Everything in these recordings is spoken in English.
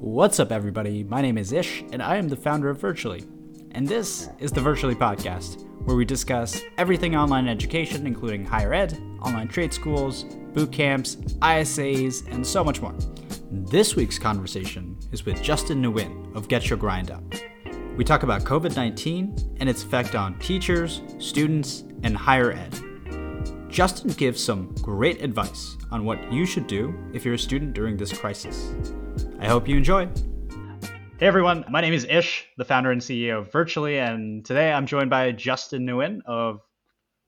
What's up, everybody? My name is Ish, and I am the founder of Virtually. And this is the Virtually Podcast, where we discuss everything online education, including higher ed, online trade schools, boot camps, ISAs, and so much more. This week's conversation is with Justin Nguyen of Get Your Grind Up. We talk about COVID 19 and its effect on teachers, students, and higher ed. Justin gives some great advice on what you should do if you're a student during this crisis. I hope you enjoy. Hey everyone, my name is Ish, the founder and CEO of Virtually, and today I'm joined by Justin Nguyen of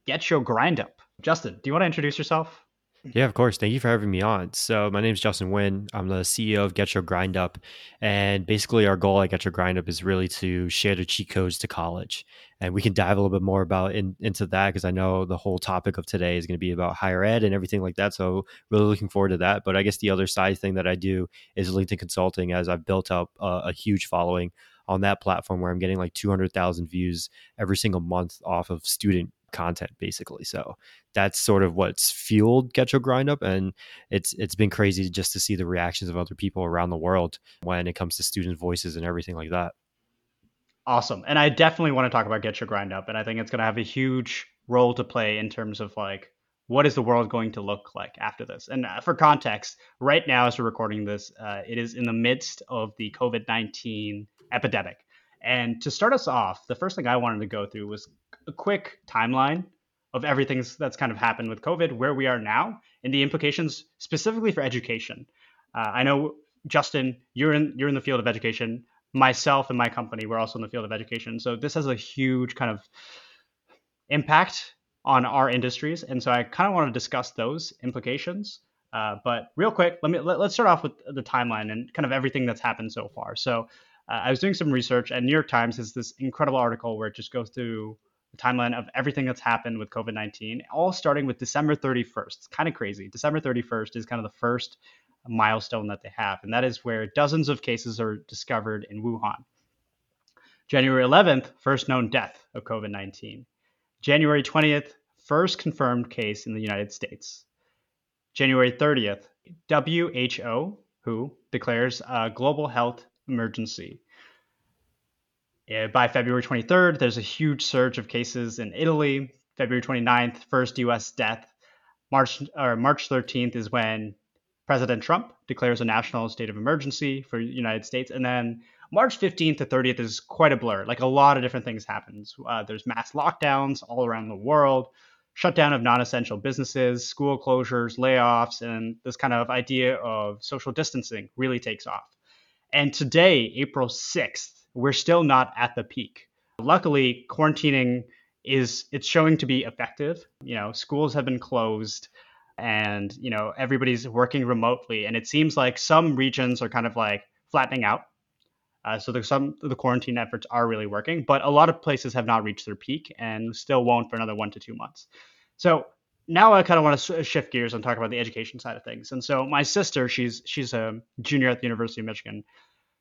Get Your Grind Up. Justin, do you want to introduce yourself? Yeah, of course. Thank you for having me on. So, my name is Justin Nguyen. I'm the CEO of Get Your Grind Up. And basically, our goal at Get Your Grind Up is really to share the cheat codes to college. And we can dive a little bit more about in, into that because I know the whole topic of today is going to be about higher ed and everything like that. So, really looking forward to that. But I guess the other side thing that I do is LinkedIn consulting as I've built up a, a huge following on that platform where I'm getting like 200,000 views every single month off of student content basically. So that's sort of what's fueled get your grind up and it's it's been crazy just to see the reactions of other people around the world when it comes to student voices and everything like that. Awesome and i definitely want to talk about get your grind up and i think it's going to have a huge role to play in terms of like what is the world going to look like after this? And uh, for context right now as we're recording this uh, it is in the midst of the covid-19 epidemic and to start us off, the first thing I wanted to go through was a quick timeline of everything that's kind of happened with COVID, where we are now, and the implications specifically for education. Uh, I know Justin, you're in you're in the field of education. Myself and my company, we're also in the field of education. So this has a huge kind of impact on our industries, and so I kind of want to discuss those implications. Uh, but real quick, let me let, us start off with the timeline and kind of everything that's happened so far. So uh, I was doing some research, and New York Times has this incredible article where it just goes through the timeline of everything that's happened with COVID 19, all starting with December 31st. It's kind of crazy. December 31st is kind of the first milestone that they have, and that is where dozens of cases are discovered in Wuhan. January 11th, first known death of COVID 19. January 20th, first confirmed case in the United States. January 30th, WHO, who declares a global health emergency. By February 23rd, there's a huge surge of cases in Italy. February 29th, first U.S. death. March or March 13th is when President Trump declares a national state of emergency for the United States, and then March 15th to 30th is quite a blur. Like a lot of different things happens. Uh, there's mass lockdowns all around the world, shutdown of non-essential businesses, school closures, layoffs, and this kind of idea of social distancing really takes off. And today, April 6th, we're still not at the peak. Luckily, quarantining is it's showing to be effective. You know, schools have been closed and, you know, everybody's working remotely and it seems like some regions are kind of like flattening out. Uh, so there's some the quarantine efforts are really working, but a lot of places have not reached their peak and still won't for another one to two months. So now I kind of want to shift gears and talk about the education side of things. And so my sister, she's she's a junior at the University of Michigan.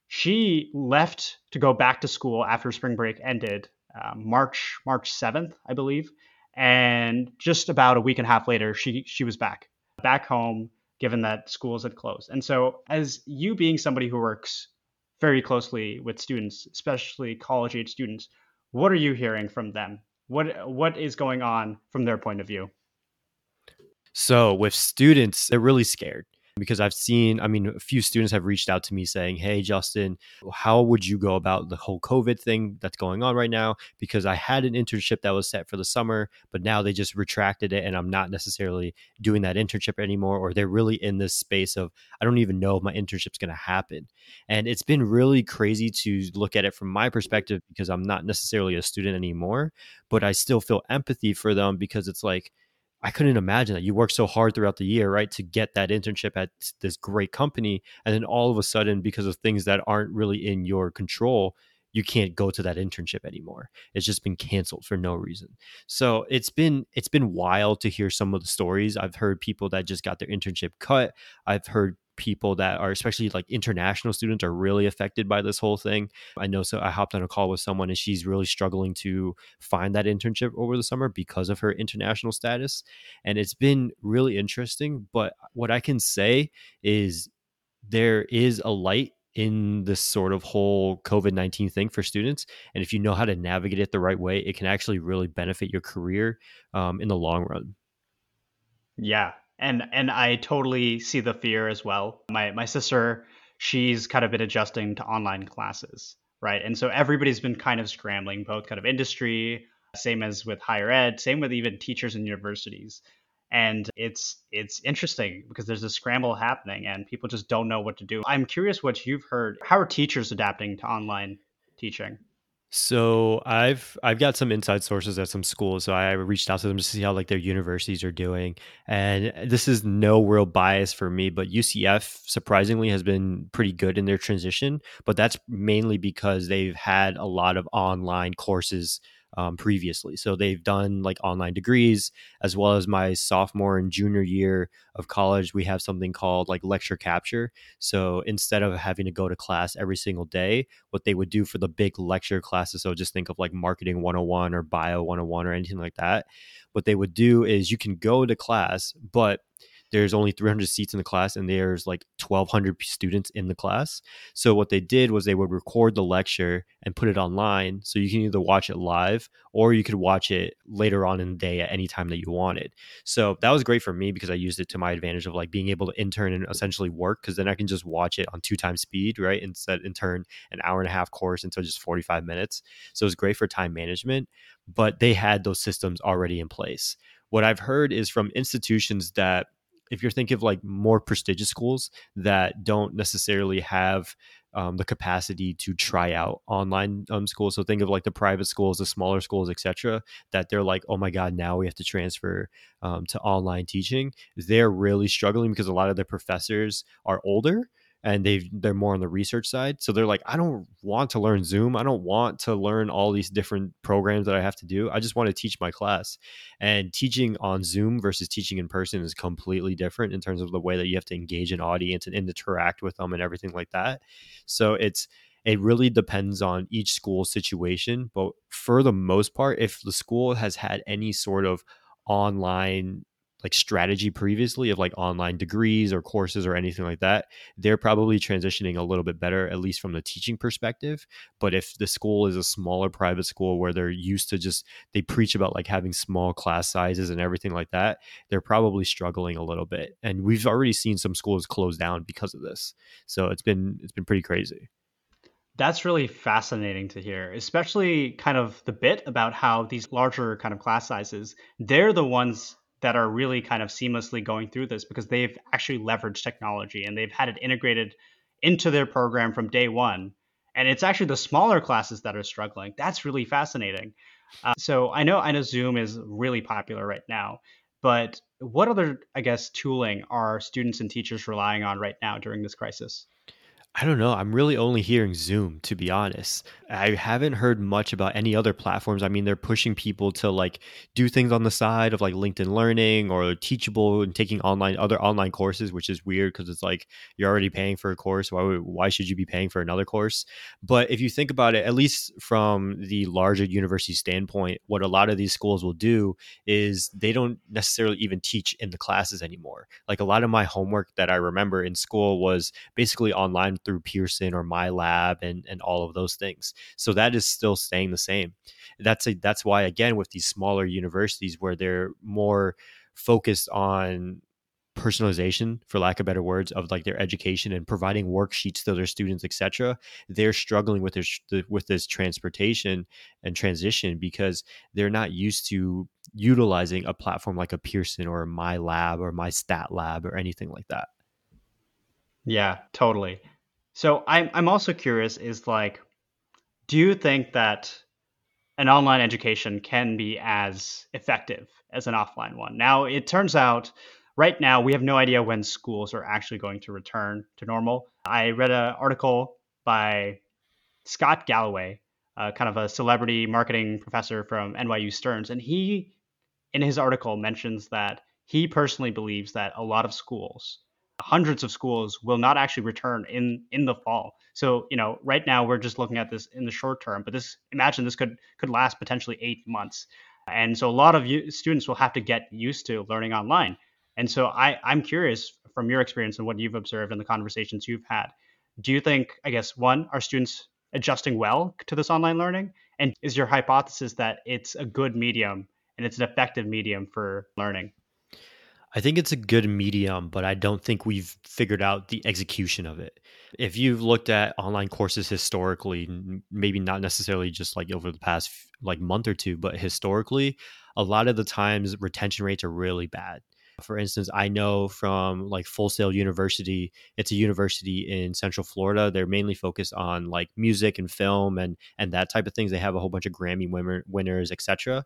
She left to go back to school after spring break ended, uh, March March seventh, I believe, and just about a week and a half later, she she was back back home, given that schools had closed. And so, as you being somebody who works very closely with students, especially college age students, what are you hearing from them? What what is going on from their point of view? So with students, they're really scared because I've seen, I mean, a few students have reached out to me saying, Hey, Justin, how would you go about the whole COVID thing that's going on right now? Because I had an internship that was set for the summer, but now they just retracted it and I'm not necessarily doing that internship anymore. Or they're really in this space of, I don't even know if my internship's going to happen. And it's been really crazy to look at it from my perspective because I'm not necessarily a student anymore, but I still feel empathy for them because it's like, I couldn't imagine that you work so hard throughout the year, right, to get that internship at this great company, and then all of a sudden, because of things that aren't really in your control, you can't go to that internship anymore. It's just been canceled for no reason. So it's been it's been wild to hear some of the stories. I've heard people that just got their internship cut. I've heard people that are especially like international students are really affected by this whole thing. I know so I hopped on a call with someone and she's really struggling to find that internship over the summer because of her international status. And it's been really interesting, but what I can say is there is a light in this sort of whole COVID 19 thing for students. And if you know how to navigate it the right way, it can actually really benefit your career um, in the long run. Yeah. And and I totally see the fear as well. My my sister, she's kind of been adjusting to online classes, right? And so everybody's been kind of scrambling, both kind of industry, same as with higher ed, same with even teachers and universities and it's it's interesting because there's a scramble happening and people just don't know what to do i'm curious what you've heard how are teachers adapting to online teaching so I've I've got some inside sources at some schools. So I reached out to them to see how like their universities are doing. And this is no real bias for me, but UCF surprisingly has been pretty good in their transition. But that's mainly because they've had a lot of online courses um, previously. So they've done like online degrees, as well as my sophomore and junior year of college, we have something called like lecture capture. So instead of having to go to class every single day, what they would do for the big lecture classes, so just think of like marketing 101 or bio 101 or anything like that, what they would do is you can go to class, but there's only 300 seats in the class and there's like 1200 students in the class. So what they did was they would record the lecture and put it online so you can either watch it live or you could watch it later on in the day at any time that you wanted. So that was great for me because i used it to my advantage of like being able to intern and essentially work because then i can just watch it on two times speed right instead intern an hour and a half course until just 45 minutes. So it was great for time management but they had those systems already in place. What I've heard is from institutions that if you're thinking of like more prestigious schools that don't necessarily have um, the capacity to try out online um, schools. So think of like the private schools, the smaller schools, etc. That they're like, oh my god, now we have to transfer um, to online teaching. They're really struggling because a lot of their professors are older and they they're more on the research side. So they're like i don't want to learn zoom. I don't want to learn all these different programs that i have to do. I just want to teach my class. And teaching on zoom versus teaching in person is completely different in terms of the way that you have to engage an audience and interact with them and everything like that. So it's it really depends on each school situation. But for the most part if the school has had any sort of online like strategy previously of like online degrees or courses or anything like that, they're probably transitioning a little bit better, at least from the teaching perspective. But if the school is a smaller private school where they're used to just, they preach about like having small class sizes and everything like that, they're probably struggling a little bit. And we've already seen some schools close down because of this. So it's been, it's been pretty crazy. That's really fascinating to hear, especially kind of the bit about how these larger kind of class sizes, they're the ones that are really kind of seamlessly going through this because they've actually leveraged technology and they've had it integrated into their program from day one. And it's actually the smaller classes that are struggling. That's really fascinating. Uh, so I know I know Zoom is really popular right now, but what other I guess tooling are students and teachers relying on right now during this crisis? I don't know. I'm really only hearing Zoom, to be honest. I haven't heard much about any other platforms. I mean, they're pushing people to like do things on the side of like LinkedIn Learning or Teachable and taking online other online courses, which is weird because it's like you're already paying for a course. Why would, why should you be paying for another course? But if you think about it, at least from the larger university standpoint, what a lot of these schools will do is they don't necessarily even teach in the classes anymore. Like a lot of my homework that I remember in school was basically online through Pearson or MyLab and and all of those things. So that is still staying the same. That's a, that's why again with these smaller universities where they're more focused on personalization for lack of better words of like their education and providing worksheets to their students etc they're struggling with this with this transportation and transition because they're not used to utilizing a platform like a pearson or a MyLab or MyStatLab or anything like that yeah totally so I'm I'm also curious is like do you think that an online education can be as effective as an offline one? Now it turns out right now we have no idea when schools are actually going to return to normal. I read an article by Scott Galloway, uh, kind of a celebrity marketing professor from NYU Stearns, and he in his article mentions that he personally believes that a lot of schools hundreds of schools will not actually return in in the fall. So you know, right now we're just looking at this in the short term, but this imagine this could could last potentially eight months, and so a lot of students will have to get used to learning online. And so I I'm curious from your experience and what you've observed and the conversations you've had, Do you think, I guess, one, are students adjusting well to this online learning? And is your hypothesis that it's a good medium and it's an effective medium for learning? I think it's a good medium, but I don't think we've figured out the execution of it. If you've looked at online courses historically, maybe not necessarily just like over the past like month or two, but historically, a lot of the times retention rates are really bad. For instance, I know from like Full Sail University, it's a university in Central Florida. They're mainly focused on like music and film and and that type of things. They have a whole bunch of Grammy winner, winners, etc.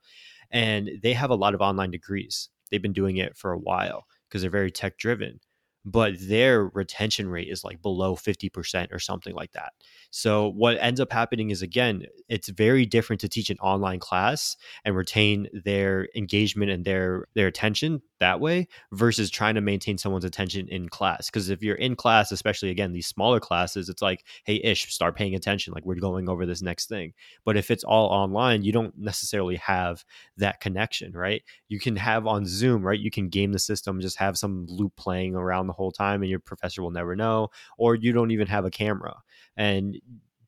And they have a lot of online degrees they've been doing it for a while because they're very tech driven but their retention rate is like below 50% or something like that. So what ends up happening is again, it's very different to teach an online class and retain their engagement and their their attention that way versus trying to maintain someone's attention in class. Because if you're in class, especially again these smaller classes, it's like, hey, ish, start paying attention. Like we're going over this next thing. But if it's all online, you don't necessarily have that connection, right? You can have on Zoom, right? You can game the system, just have some loop playing around the whole time, and your professor will never know. Or you don't even have a camera, and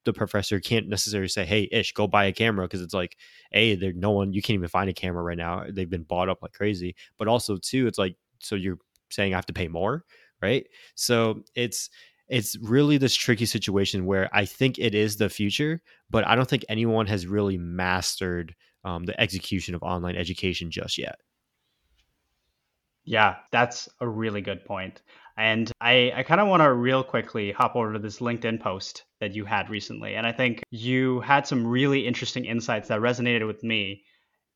the professor can't necessarily say, "Hey, Ish, go buy a camera," because it's like, a, there's no one you can't even find a camera right now. They've been bought up like crazy. But also, too, it's like, so you're saying I have to pay more, right? So it's it's really this tricky situation where I think it is the future, but I don't think anyone has really mastered um, the execution of online education just yet. Yeah, that's a really good point. And I, I kind of want to real quickly hop over to this LinkedIn post that you had recently. And I think you had some really interesting insights that resonated with me.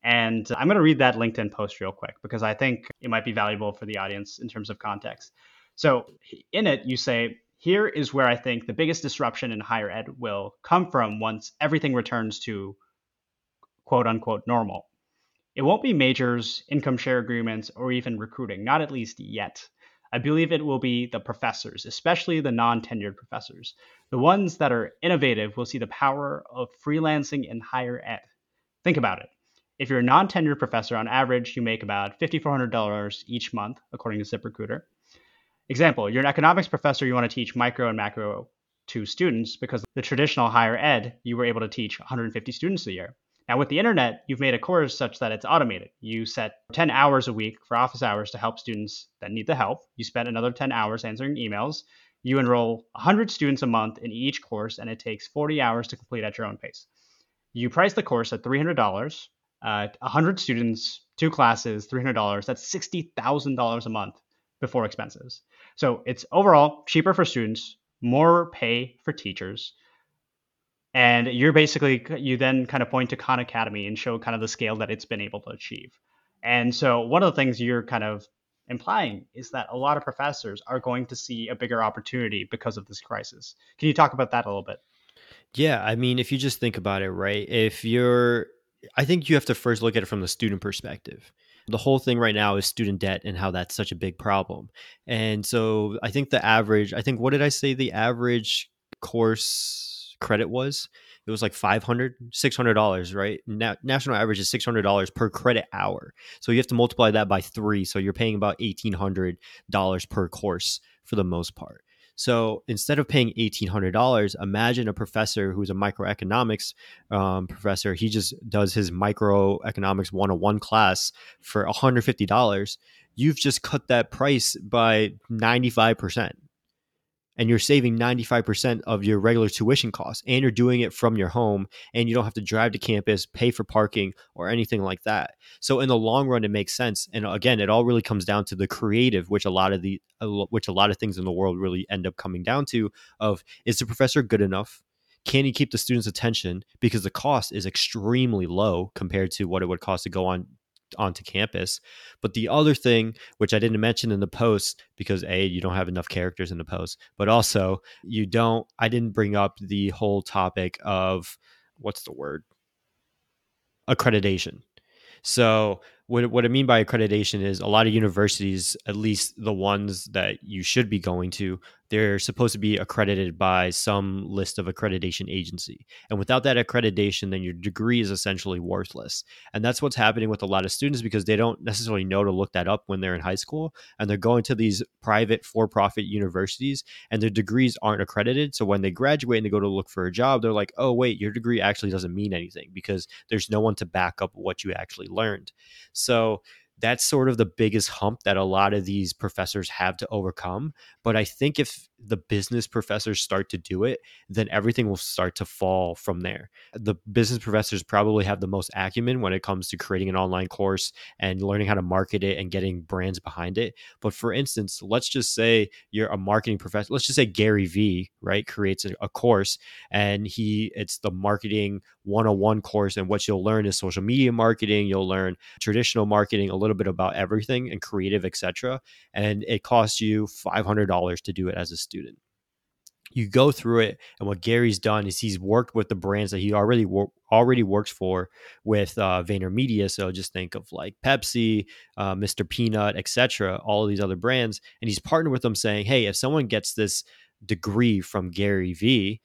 And I'm going to read that LinkedIn post real quick because I think it might be valuable for the audience in terms of context. So, in it, you say, Here is where I think the biggest disruption in higher ed will come from once everything returns to quote unquote normal. It won't be majors, income share agreements, or even recruiting, not at least yet. I believe it will be the professors, especially the non tenured professors. The ones that are innovative will see the power of freelancing in higher ed. Think about it. If you're a non tenured professor, on average, you make about $5,400 each month, according to ZipRecruiter. Example, you're an economics professor, you want to teach micro and macro to students because the traditional higher ed, you were able to teach 150 students a year. Now, with the internet, you've made a course such that it's automated. You set 10 hours a week for office hours to help students that need the help. You spend another 10 hours answering emails. You enroll 100 students a month in each course, and it takes 40 hours to complete at your own pace. You price the course at $300, uh, 100 students, two classes, $300. That's $60,000 a month before expenses. So it's overall cheaper for students, more pay for teachers, and you're basically you then kind of point to Khan Academy and show kind of the scale that it's been able to achieve. And so one of the things you're kind of implying is that a lot of professors are going to see a bigger opportunity because of this crisis. Can you talk about that a little bit? Yeah, I mean, if you just think about it, right? If you're I think you have to first look at it from the student perspective. The whole thing right now is student debt and how that's such a big problem. And so I think the average, I think what did I say the average course credit was. It was like 500 $600, right? Na- national average is $600 per credit hour. So you have to multiply that by three. So you're paying about $1,800 per course for the most part. So instead of paying $1,800, imagine a professor who's a microeconomics um, professor. He just does his microeconomics 101 class for $150. You've just cut that price by 95% and you're saving 95% of your regular tuition costs and you're doing it from your home and you don't have to drive to campus pay for parking or anything like that. So in the long run it makes sense and again it all really comes down to the creative which a lot of the which a lot of things in the world really end up coming down to of is the professor good enough? Can he keep the students attention? Because the cost is extremely low compared to what it would cost to go on onto campus. But the other thing, which I didn't mention in the post, because A, you don't have enough characters in the post, but also you don't, I didn't bring up the whole topic of what's the word? Accreditation. So, what, what I mean by accreditation is a lot of universities, at least the ones that you should be going to, they're supposed to be accredited by some list of accreditation agency. And without that accreditation, then your degree is essentially worthless. And that's what's happening with a lot of students because they don't necessarily know to look that up when they're in high school. And they're going to these private for profit universities and their degrees aren't accredited. So when they graduate and they go to look for a job, they're like, oh, wait, your degree actually doesn't mean anything because there's no one to back up what you actually learned. So that's sort of the biggest hump that a lot of these professors have to overcome. But I think if the business professors start to do it, then everything will start to fall from there. The business professors probably have the most acumen when it comes to creating an online course and learning how to market it and getting brands behind it. But for instance, let's just say you're a marketing professor. Let's just say Gary Vee, right, creates a, a course and he it's the marketing 101 course and what you'll learn is social media marketing, you'll learn traditional marketing, a little bit about everything and creative, etc. And it costs you $500 to do it as a student student. You go through it, and what Gary's done is he's worked with the brands that he already wor- already works for with uh, VaynerMedia. So just think of like Pepsi, uh, Mr. Peanut, etc. All of these other brands, and he's partnered with them, saying, "Hey, if someone gets this degree from Gary Vee,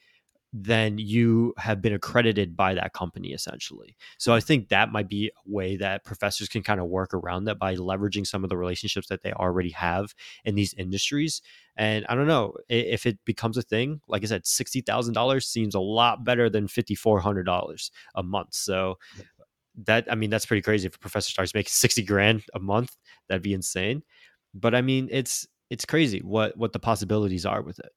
then you have been accredited by that company essentially. So I think that might be a way that professors can kind of work around that by leveraging some of the relationships that they already have in these industries. And I don't know if it becomes a thing. Like I said, sixty thousand dollars seems a lot better than fifty four hundred dollars a month. So that I mean that's pretty crazy. If a professor starts making sixty grand a month, that'd be insane. But I mean it's it's crazy what what the possibilities are with it.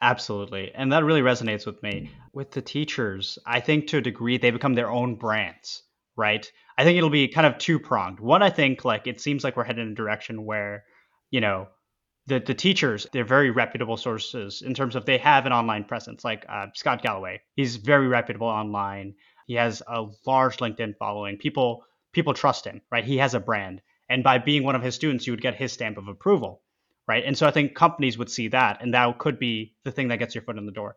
Absolutely. And that really resonates with me. With the teachers, I think to a degree they become their own brands, right? I think it'll be kind of two pronged. One, I think like it seems like we're headed in a direction where, you know, the, the teachers, they're very reputable sources in terms of they have an online presence. Like uh, Scott Galloway, he's very reputable online. He has a large LinkedIn following. People people trust him, right? He has a brand. And by being one of his students, you would get his stamp of approval right? And so I think companies would see that, and that could be the thing that gets your foot in the door.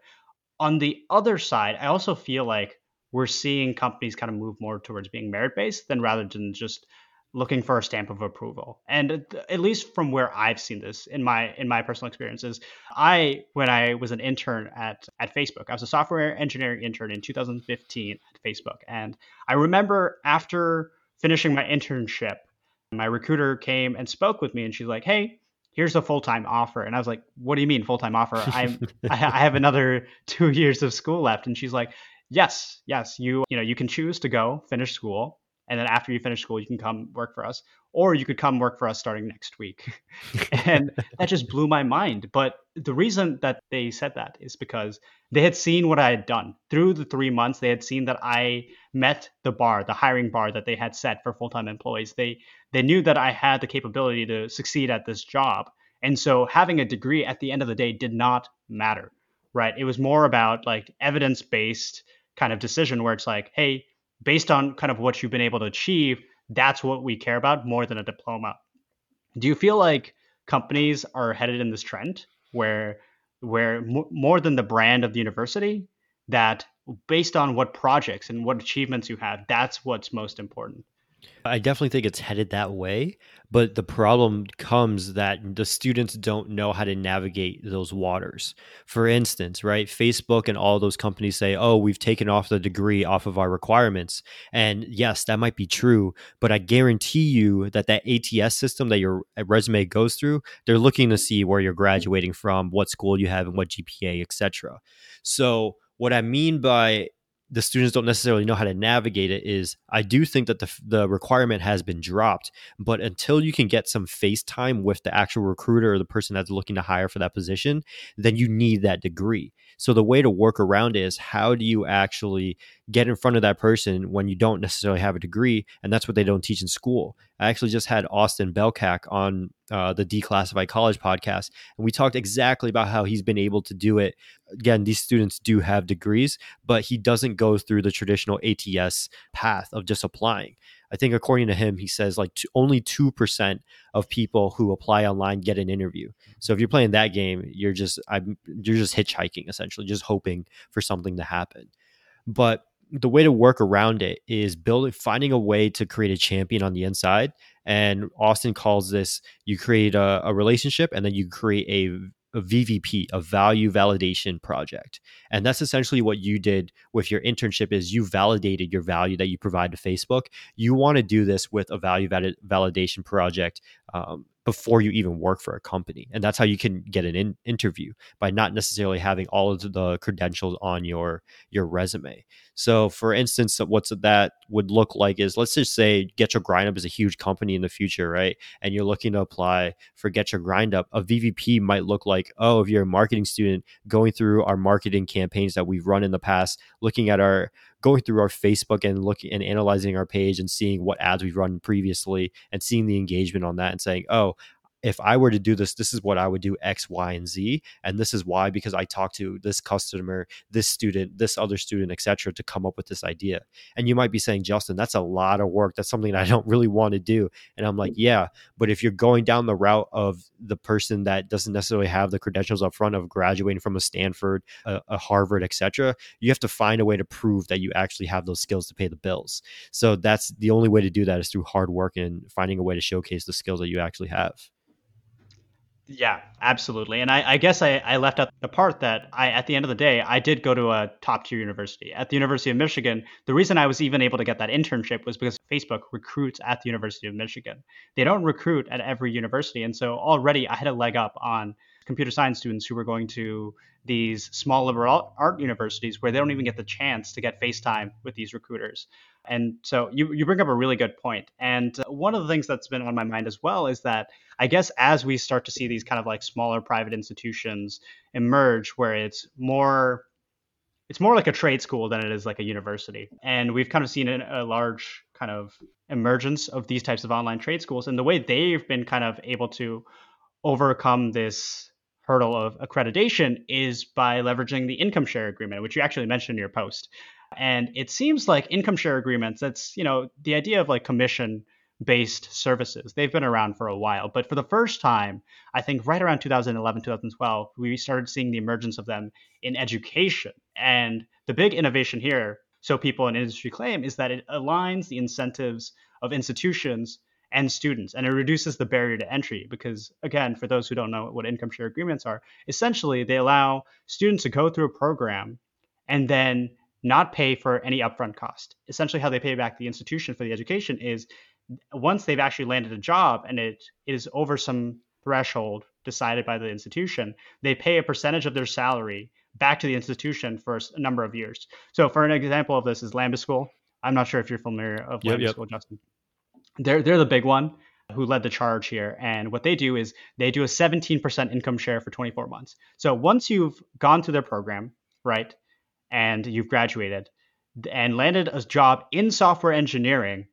On the other side, I also feel like we're seeing companies kind of move more towards being merit based than rather than just looking for a stamp of approval. And at least from where I've seen this in my in my personal experiences, I when I was an intern at at Facebook, I was a software engineering intern in 2015 at Facebook, and I remember after finishing my internship, my recruiter came and spoke with me, and she's like, "Hey, here's a full-time offer. And i was like what do you mean full-time offer? I'm i have another two years of school left. And she's like yes yes you you know you can choose to go finish school and then after you finish school you can come work for us or you could come work for us starting next week. And that just blew my mind. But the reason that they said that is because they had seen what i had done. Through the three months they had seen that i met the bar the hiring bar that they had set for full-time employees. They they knew that i had the capability to succeed at this job. And so having a degree at the end of the day did not matter right? It was more about like evidence-based kind of decision where it's like hey based on kind of what you've been able to achieve, that's what we care about more than a diploma. Do you feel like companies are headed in this trend where where more than the brand of the university that based on what projects and what achievements you have, that's what's most important? I definitely think it's headed that way, but the problem comes that the students don't know how to navigate those waters. For instance, right, Facebook and all those companies say, "Oh, we've taken off the degree off of our requirements." And yes, that might be true, but I guarantee you that that ATS system that your uh, resume goes through, they're looking to see where you're mm-hmm. graduating from, what school you have and what GPA, etc. So, what I mean by the students don't necessarily know how to navigate it is I do think that the the requirement has been dropped, but until you can get some face time with the actual recruiter or the person that's looking to hire for that position, then you need that degree. So the way to work around is how do you actually get in front of that person when you don't necessarily have a degree, and that's what they don't teach in school. I actually just had Austin Belcak on uh, the Declassified College podcast, and we talked exactly about how he's been able to do it. Again, these students do have degrees, but he doesn't go through the traditional ATS path of just applying. I think according to him, he says like t- only 2% of people who apply online get an interview. So if you're playing that game, you're just I'm you're just hitchhiking essentially, just hoping for something to happen. But the way to work around it is building finding a way to create a champion on the inside and austin calls this you create a, a relationship and then you create a a VVP, a value validation project. And that's essentially what you did with your internship is you validated your value that you provide to Facebook. You want to do this with a value validation project um, before you even work for a company. And that's how you can get an in- interview by not necessarily having all of the credentials on your your resume. So for instance, what's that would look like is let's just say Get Your Grind Up is a huge company in the future, right? And you're looking to apply for Get Your Grind Up. A VVP might look like, oh, if you're a marketing student going through our marketing campaigns that we've run in the past, looking at our going through our Facebook and looking and analyzing our page and seeing what ads we've run previously and seeing the engagement on that and saying, oh, if I were to do this, this is what I would do X, Y, and Z. And this is why, because I talked to this customer, this student, this other student, etc., to come up with this idea. And you might be saying, Justin, that's a lot of work. That's something I don't really want to do. And I'm like, yeah, but if you're going down the route of the person that doesn't necessarily have the credentials up front of graduating from a Stanford, a, a Harvard, etc., you have to find a way to prove that you actually have those skills to pay the bills. So that's the only way to do that is through hard work and finding a way to showcase the skills that you actually have. Yeah, absolutely. And I, I guess I, I, left out the part that I, at the end of the day, I did go to a top tier university. At the University of Michigan, the reason I was even able to get that internship was because Facebook recruits at the University of Michigan. They don't recruit at every university. And so already I had a leg up on computer science students who were going to these small liberal art universities where they don't even get the chance to get FaceTime with these recruiters. And so you, you bring up a really good point. And uh, one of the things that's been on my mind as well is that I guess as we start to see these kind of like smaller private institutions emerge where it's more it's more like a trade school than it is like a university. And we've kind of seen a, a large kind of emergence of these types of online trade schools. And the way they've been kind of able to overcome this hurdle of accreditation is by leveraging the income share agreement, which you actually mentioned in your post. And it seems like income share agreements, that's, you know, the idea of like commission based services. They've been around for a while, but for the first time, I think right around 2011, 2012, we started seeing the emergence of them in education. And the big innovation here, so people in industry claim, is that it aligns the incentives of institutions and students and it reduces the barrier to entry because again for those who don't know what income share agreements are essentially they allow students to go through a program and then not pay for any upfront cost. Essentially, how they pay back the institution for the education is once they've actually landed a job and it is over some threshold decided by the institution, they pay a percentage of their salary back to the institution for a number of years. So, for an example of this is Lambda School. I'm not sure if you're familiar of Lambda yep. School, Justin. They're they're the big one who led the charge here. And what they do is they do a 17% income share for 24 months. So once you've gone through their program, right, and you've graduated and landed a job in software engineering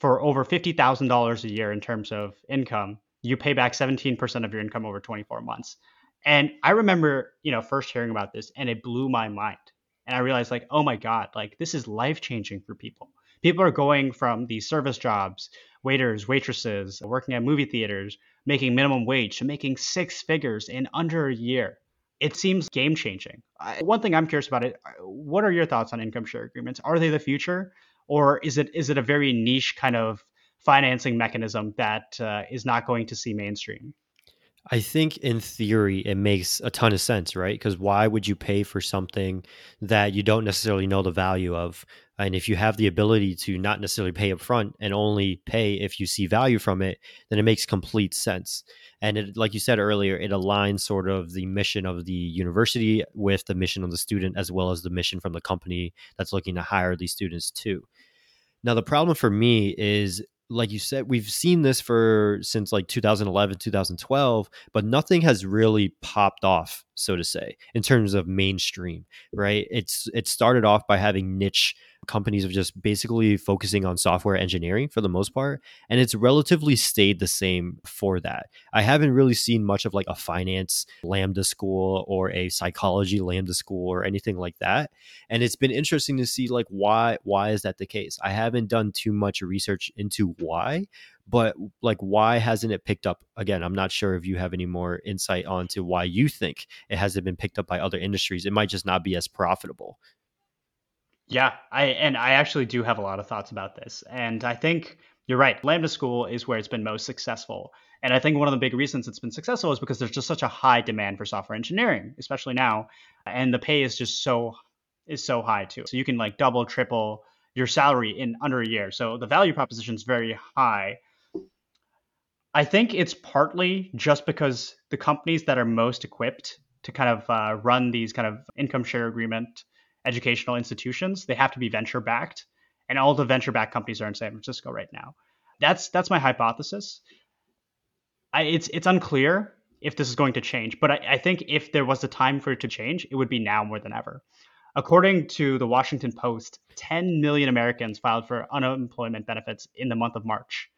for over $50,000 a year in terms of income, you pay back 17% of your income over 24 months. And I remember, you know, first hearing about this and it blew my mind. And I realized like, oh my God, like this is life changing for people. People are going from these service jobs, waiters, waitresses, working at movie theaters, making minimum wage to making six figures in under a year it seems game changing. One thing I'm curious about it. What are your thoughts on income share agreements? Are they the future, or is it is it a very niche kind of financing mechanism that uh, is not going to see mainstream? I think in theory it makes a ton of sense, right? Because why would you pay for something that you don't necessarily know the value of? And if you have the ability to not necessarily pay up front and only pay if you see value from it, then it makes complete sense. And it, like you said earlier, it aligns sort of the mission of the university with the mission of the student, as well as the mission from the company that's looking to hire these students too. Now, the problem for me is like you said, we've seen this for since like 2011, 2012, but nothing has really popped off, so to say, in terms of mainstream, right? It's it started off by having niche companies of just basically focusing on software engineering for the most part and it's relatively stayed the same for that. I haven't really seen much of like a finance lambda school or a psychology lambda school or anything like that and it's been interesting to see like why why is that the case? I haven't done too much research into why but like why hasn't it picked up? Again i'm not sure if you have any more insight onto why you think it hasn't been picked up by other industries. It might just not be as profitable yeah, I and I actually do have a lot of thoughts about this. And I think, you're right. Lambda School is where it's been most successful. And I think one of the big reasons it's been successful is because there's just such a high demand for software engineering, especially now. And the pay is just so is so high too. So you can like double, triple your salary in under a year. So the value proposition is very high. I think it's partly just because the companies that are most equipped to kind of uh, run these kind of income share agreement educational institutions, they have to be venture backed, and all the venture backed companies are in San Francisco right now. That's that's my hypothesis. I, it's it's unclear if this is going to change, but I, I think if there was a time for it to change, it would be now more than ever. According to the Washington Post, 10 million Americans filed for unemployment benefits in the month of March.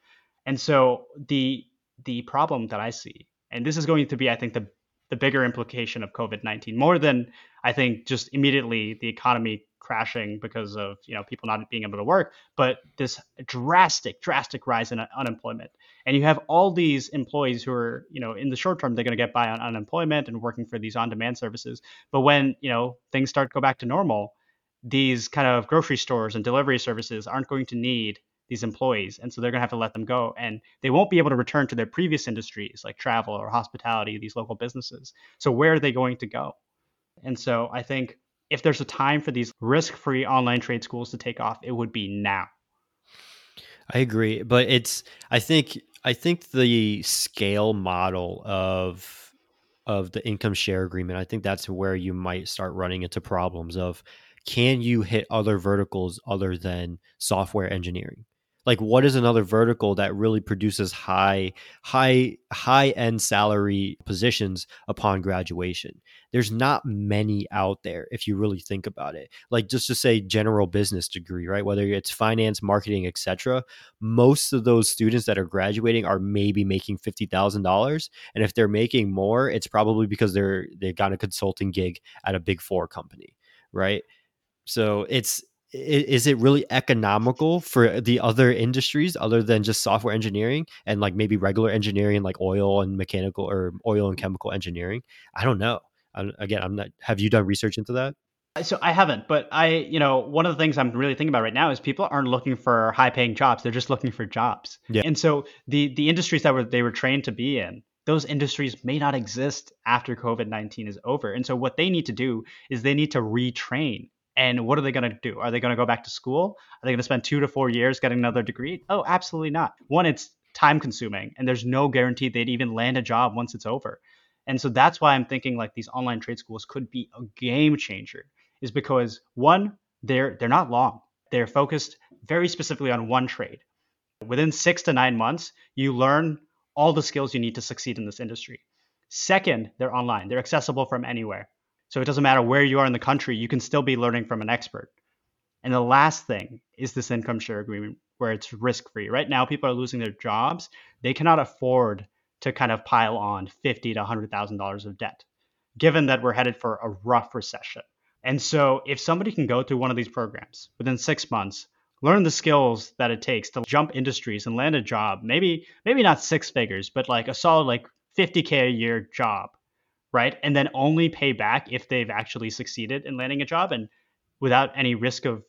And so the the problem that I see, and this is going to be, I think, the the bigger implication of COVID 19, more than I think just immediately the economy crashing because of you know people not being able to work, but this drastic, drastic rise in unemployment. And you have all these employees who are you know in the short term they're going to get by on unemployment and working for these on-demand services. But when you know things start to go back to normal, these kind of grocery stores and delivery services aren't going to need these employees and so they're going to have to let them go and they won't be able to return to their previous industries like travel or hospitality these local businesses. So where are they going to go? And so i think if there's a time for these risk-free online trade schools to take off it would be now. I agree but it's i think i think the scale model of of the income share agreement i think that's where you might start running into problems of can you hit other verticals other than software engineering like what is another vertical that really produces high high high end salary positions upon graduation? There's not many out there if you really think about it. Like just to say general business degree right? Whether it's finance marketing etc most of those students that are graduating are maybe making $50000 and if they're making more it's probably because they're they've got a consulting gig at a big four company right? So it's is it really economical for the other industries other than just software engineering and like maybe regular engineering like oil and mechanical or oil and chemical engineering? I don't know. I'm, again i'm not have you done research into that? So i haven't but i you know one of the things i'm really thinking about right now is people aren't looking for high paying jobs they're just looking for jobs. Yeah. and so the the industries that were they were trained to be in those industries may not exist after covid-19 is over. And so what they need to do is they need to retrain and what are they going to do? Are they going to go back to school? Are they going to spend two to four years getting another degree? Oh, absolutely not. One, it's time consuming, and there's no guarantee they'd even land a job once it's over. And so that's why I'm thinking like these online trade schools could be a game changer, is because one, they're they're not long. They're focused very specifically on one trade. Within six to nine months, you learn all the skills you need to succeed in this industry. Second, they're online. They're accessible from anywhere. So it doesn't matter where you are in the country, you can still be learning from an expert. And the last thing is this income share agreement where it's risk free. Right now, people are losing their jobs. They cannot afford to kind of pile on fifty to hundred thousand dollars of debt, given that we're headed for a rough recession. And so, if somebody can go through one of these programs within six months, learn the skills that it takes to jump industries and land a job, maybe maybe not six figures, but like a solid like 50k a year job, right? And then only pay back if they've actually succeeded in landing a job and without any risk of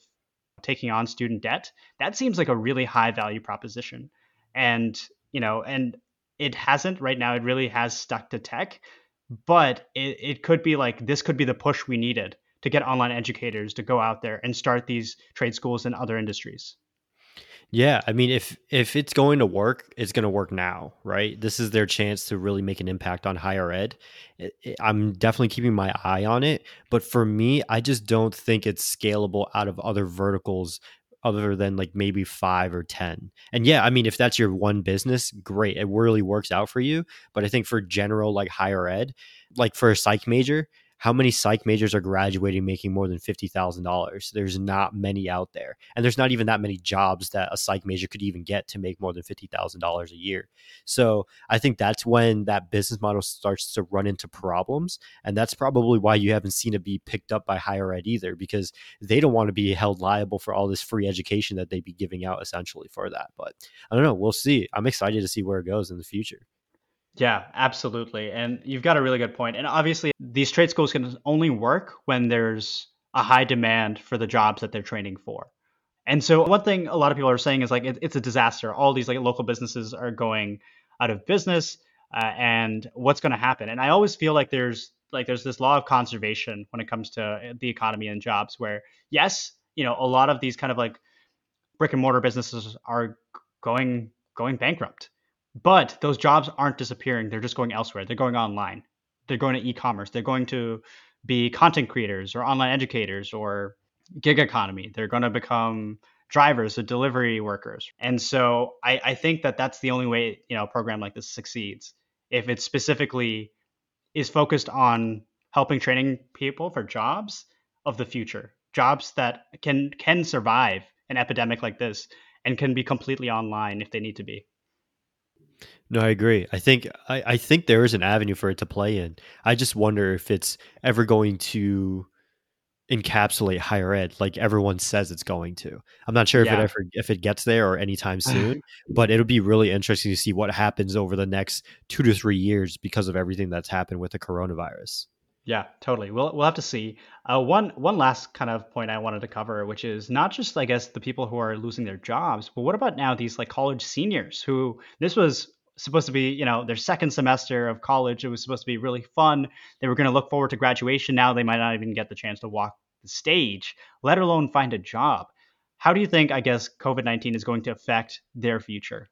taking on student debt. That seems like a really high value proposition. And, you know, and it hasn't right now, it really has stuck to tech, but it, it could be like this could be the push we needed to get online educators to go out there and start these trade schools in other industries. Yeah, I mean, if if it's going to work, it's going to work now, right? This is their chance to really make an impact on higher ed. I'm definitely keeping my eye on it, but for me, I just don't think it's scalable out of other verticals other than like maybe five or 10. And yeah, I mean, if that's your one business, great. It really works out for you. But I think for general, like higher ed, like for a psych major, how many psych majors are graduating making more than $50,000? There's not many out there. And there's not even that many jobs that a psych major could even get to make more than $50,000 a year. So I think that's when that business model starts to run into problems. And that's probably why you haven't seen it be picked up by higher ed either, because they don't want to be held liable for all this free education that they'd be giving out essentially for that. But I don't know. We'll see. I'm excited to see where it goes in the future. Yeah, absolutely. And you've got a really good point. And obviously, these trade schools can only work when there's a high demand for the jobs that they're training for. And so one thing a lot of people are saying is like it, it's a disaster. All these like local businesses are going out of business, uh, and what's going to happen? And I always feel like there's like there's this law of conservation when it comes to uh, the economy and jobs, where yes, you know, a lot of these kind of like brick and mortar businesses are going going bankrupt, but those jobs aren't disappearing. They're just going elsewhere. They're going online. They're going to e-commerce. They're going to be content creators or online educators or gig economy. They're going to become drivers or delivery workers. And so I, I think that that's the only way, you know, a program like this succeeds. If it specifically is focused on helping training people for jobs of the future, jobs that can can survive an epidemic like this and can be completely online if they need to be. No, I agree. I think I, I think there is an avenue for it to play in. I just wonder if it's ever going to encapsulate higher ed like everyone says it's going to. I'm not sure yeah. if it ever if it gets there or anytime soon, but it'll be really interesting to see what happens over the next 2 to 3 years because of everything that's happened with the coronavirus. Yeah, totally. We'll we'll have to see. Uh, one one last kind of point I wanted to cover, which is not just I guess the people who are losing their jobs, but what about now these like college seniors who this was supposed to be you know their second semester of college. It was supposed to be really fun. They were going to look forward to graduation. Now they might not even get the chance to walk the stage, let alone find a job. How do you think I guess COVID nineteen is going to affect their future?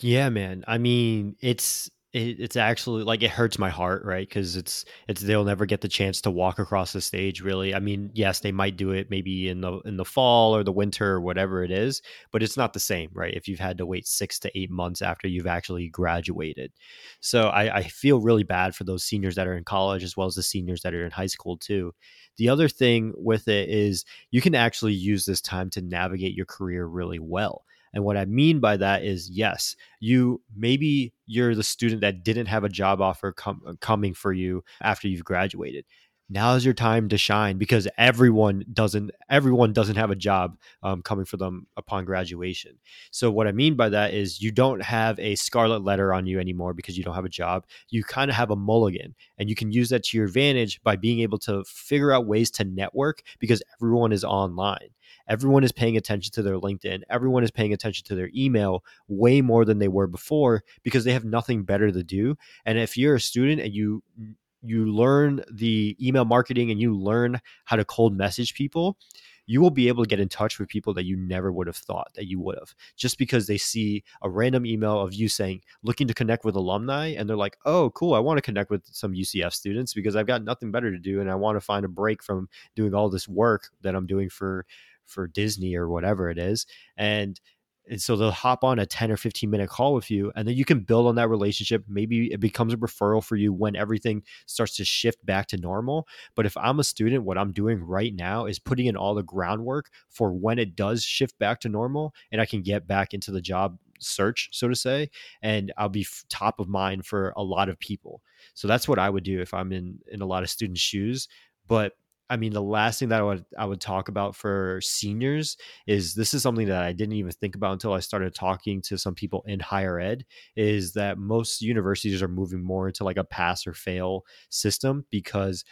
Yeah, man. I mean, it's it, it's actually like it hurts my heart right? Because it's it's they'll never get the chance to walk across the stage really. I mean yes they might do it maybe in the in the fall or the winter or whatever it is but it's not the same right? If you've had to wait six to eight months after you've actually graduated. So i, I feel really bad for those seniors that are in college as well as the seniors that are in high school too. The other thing with it is you can actually use this time to navigate your career really well and what I mean by that is, yes, you maybe you're the student that didn't have a job offer com- uh, coming for you after you've graduated. Now is your time to shine because everyone doesn't everyone doesn't have a job um, coming for them upon graduation. So what I mean by that is you don't have a scarlet letter on you anymore because you don't have a job. You kind of have a mulligan, and you can use that to your advantage by being able to figure out ways to network because everyone is online everyone is paying attention to their LinkedIn. Everyone is paying attention to their email way more than they were before because they have nothing better to do. And if you're a student and you you learn the email marketing and you learn how to cold message people, you will be able to get in touch with people that you never would have thought that you would have just because they see a random email of you saying looking to connect with alumni and they're like oh cool i want to connect with some ucf students because i've got nothing better to do and i want to find a break from doing all this work that i'm doing for for Disney or whatever it is. And and so they'll hop on a 10 or 15 minute call with you and then you can build on that relationship maybe it becomes a referral for you when everything starts to shift back to normal but if i'm a student what i'm doing right now is putting in all the groundwork for when it does shift back to normal and i can get back into the job search so to say and i'll be top of mind for a lot of people so that's what i would do if i'm in in a lot of students shoes but I mean, the last thing that I would I would talk about for seniors is this is something that I didn't even think about until I started talking to some people in higher ed. Is that most universities are moving more into like a pass or fail system because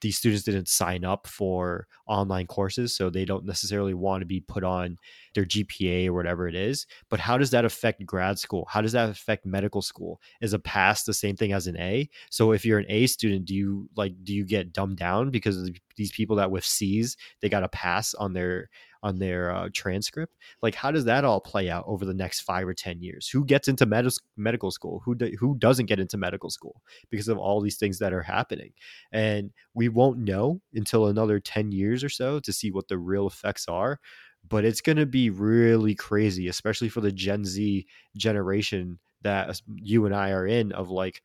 these students didn't sign up for online courses, so they don't necessarily want to be put on their GPA or whatever it is. But how does that affect grad school? How does that affect medical school? Is a pass the same thing as an A? So if you're an A student, do you like do you get dumbed down because of these people that with C's they got a pass on their on their uh, transcript. Like, how does that all play out over the next five or ten years? Who gets into med- medical school? Who do- who doesn't get into medical school because of all these things that are happening? And we won't know until another ten years or so to see what the real effects are. But it's going to be really crazy, especially for the Gen Z generation that you and I are in. Of like,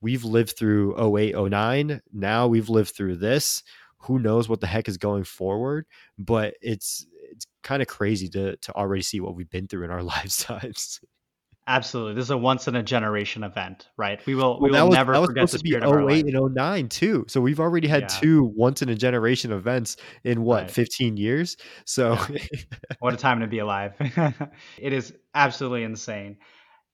we've lived through 08, 09. Now we've lived through this who knows what the heck is going forward but it's it's kind of crazy to to already see what we've been through in our lifetimes Absolutely, this is a once in a generation event, right? We will we will was, never forget the spirit of 08 and 09 too. So we've already had yeah. two once in a generation events in what right. 15 years. So yeah. what a time to be alive! it is absolutely insane,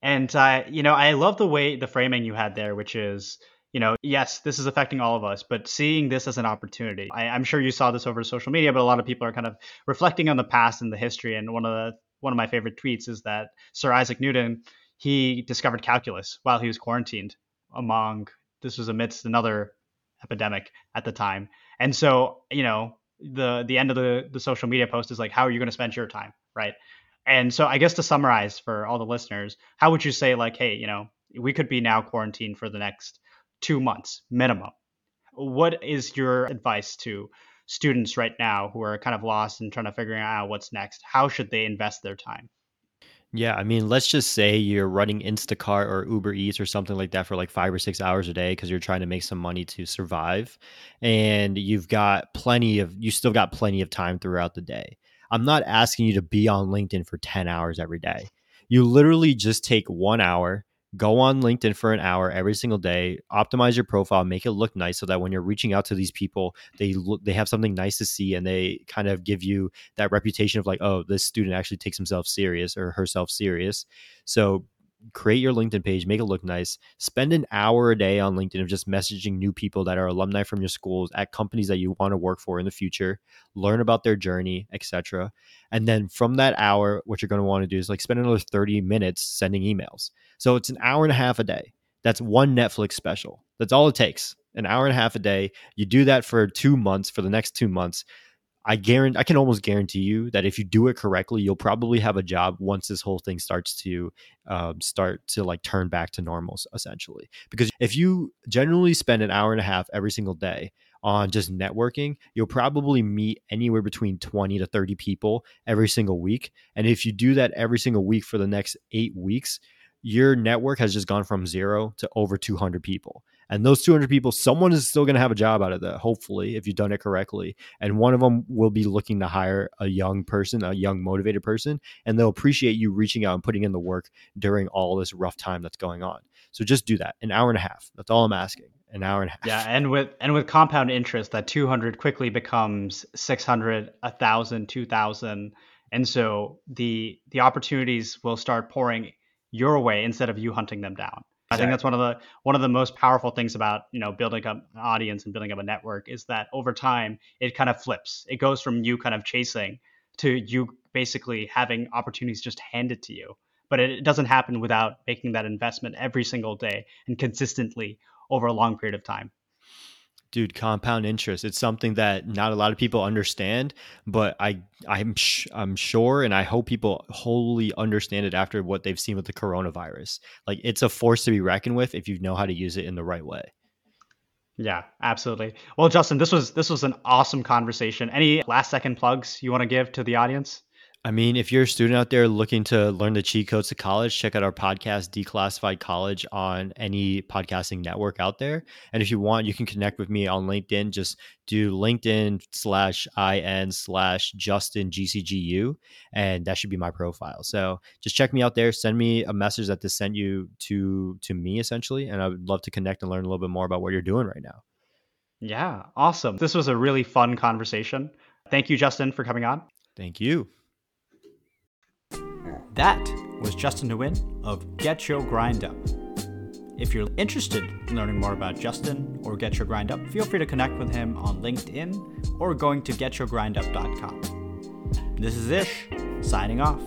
and uh, you know I love the way the framing you had there, which is you know, yes, this is affecting all of us, but seeing this as an opportunity. I, I'm sure you saw this over social media, but a lot of people are kind of reflecting on the past and the history. And one of the one of my favorite tweets is that Sir Isaac Newton he discovered calculus while he was quarantined among this was amidst another epidemic at the time. And so, you know, the the end of the the social media post is like how are you going to spend your time, right? And so I guess to summarize for all the listeners, how would you say like, hey, you know, we could be now quarantined for the next 2 months minimum. What is your advice to students right now who are kind of lost and trying to figure out what's next? How should they invest their time? Yeah, I mean, let's just say you're running Instacart or Uber Eats or something like that for like five or six hours a day because you're trying to make some money to survive. And you've got plenty of, you still got plenty of time throughout the day. I'm not asking you to be on LinkedIn for 10 hours every day. You literally just take one hour, go on LinkedIn for an hour every single day, optimize your profile, make it look nice so that when you're reaching out to these people, they look they have something nice to see and they kind of give you that reputation of like, oh, this student actually takes himself serious or herself serious. So create your LinkedIn page, make it look nice. Spend an hour a day on LinkedIn of just messaging new people that are alumni from your schools at companies that you want to work for in the future, learn about their journey, etc. And then from that hour, what you're going to want to do is like spend another 30 minutes sending emails. So it's an hour and a half a day. That's one Netflix special. That's all it takes. An hour and a half a day. You do that for 2 months for the next 2 months I guarantee I can almost guarantee you that if you do it correctly, you'll probably have a job once this whole thing starts to um, start to like turn back to normal, essentially. Because if you generally spend an hour and a half every single day on just networking, you'll probably meet anywhere between 20 to 30 people every single week. And if you do that every single week for the next eight weeks, your network has just gone from zero to over 200 people. And those 200 people, someone is still going to have a job out of that, hopefully, if you've done it correctly. And one of them will be looking to hire a young person, a young, motivated person, and they'll appreciate you reaching out and putting in the work during all this rough time that's going on. So just do that. An hour and a half. That's all I'm asking. An hour and a half. Yeah, and with and with compound interest, that 200 quickly becomes 600, 1,000, 2,000, and so the the opportunities will start pouring your way instead of you hunting them down. I think that's one of the one of the most powerful things about you know building up an audience and building up a network is that over time it kind of flips. It goes from you kind of chasing to you basically having opportunities just handed to you. But it doesn't happen without making that investment every single day and consistently over a long period of time dude compound interest. It's something that not a lot of people understand but i i'm sh- i'm sure and i hope people wholly understand it after what they've seen with the coronavirus. Like it's a force to be reckoned with if you know how to use it in the right way. Yeah absolutely. Well justin this was this was an awesome conversation. Any last second plugs you want to give to the audience I mean, if you're a student out there looking to learn the cheat codes to college, check out our podcast, Declassified College, on any podcasting network out there. And if you want, you can connect with me on LinkedIn. Just do LinkedIn slash IN slash Justin GCGU, and that should be my profile. So just check me out there. Send me a message that this sent you to to me essentially, and I would love to connect and learn a little bit more about what you're doing right now. Yeah, awesome. This was a really fun conversation. Thank you, Justin, for coming on. Thank you. That was Justin Nguyen of Get Your Grind Up. If you're interested in learning more about Justin or Get Your Grind Up, feel free to connect with him on LinkedIn or going to getyourgrindup.com. This is Ish, signing off.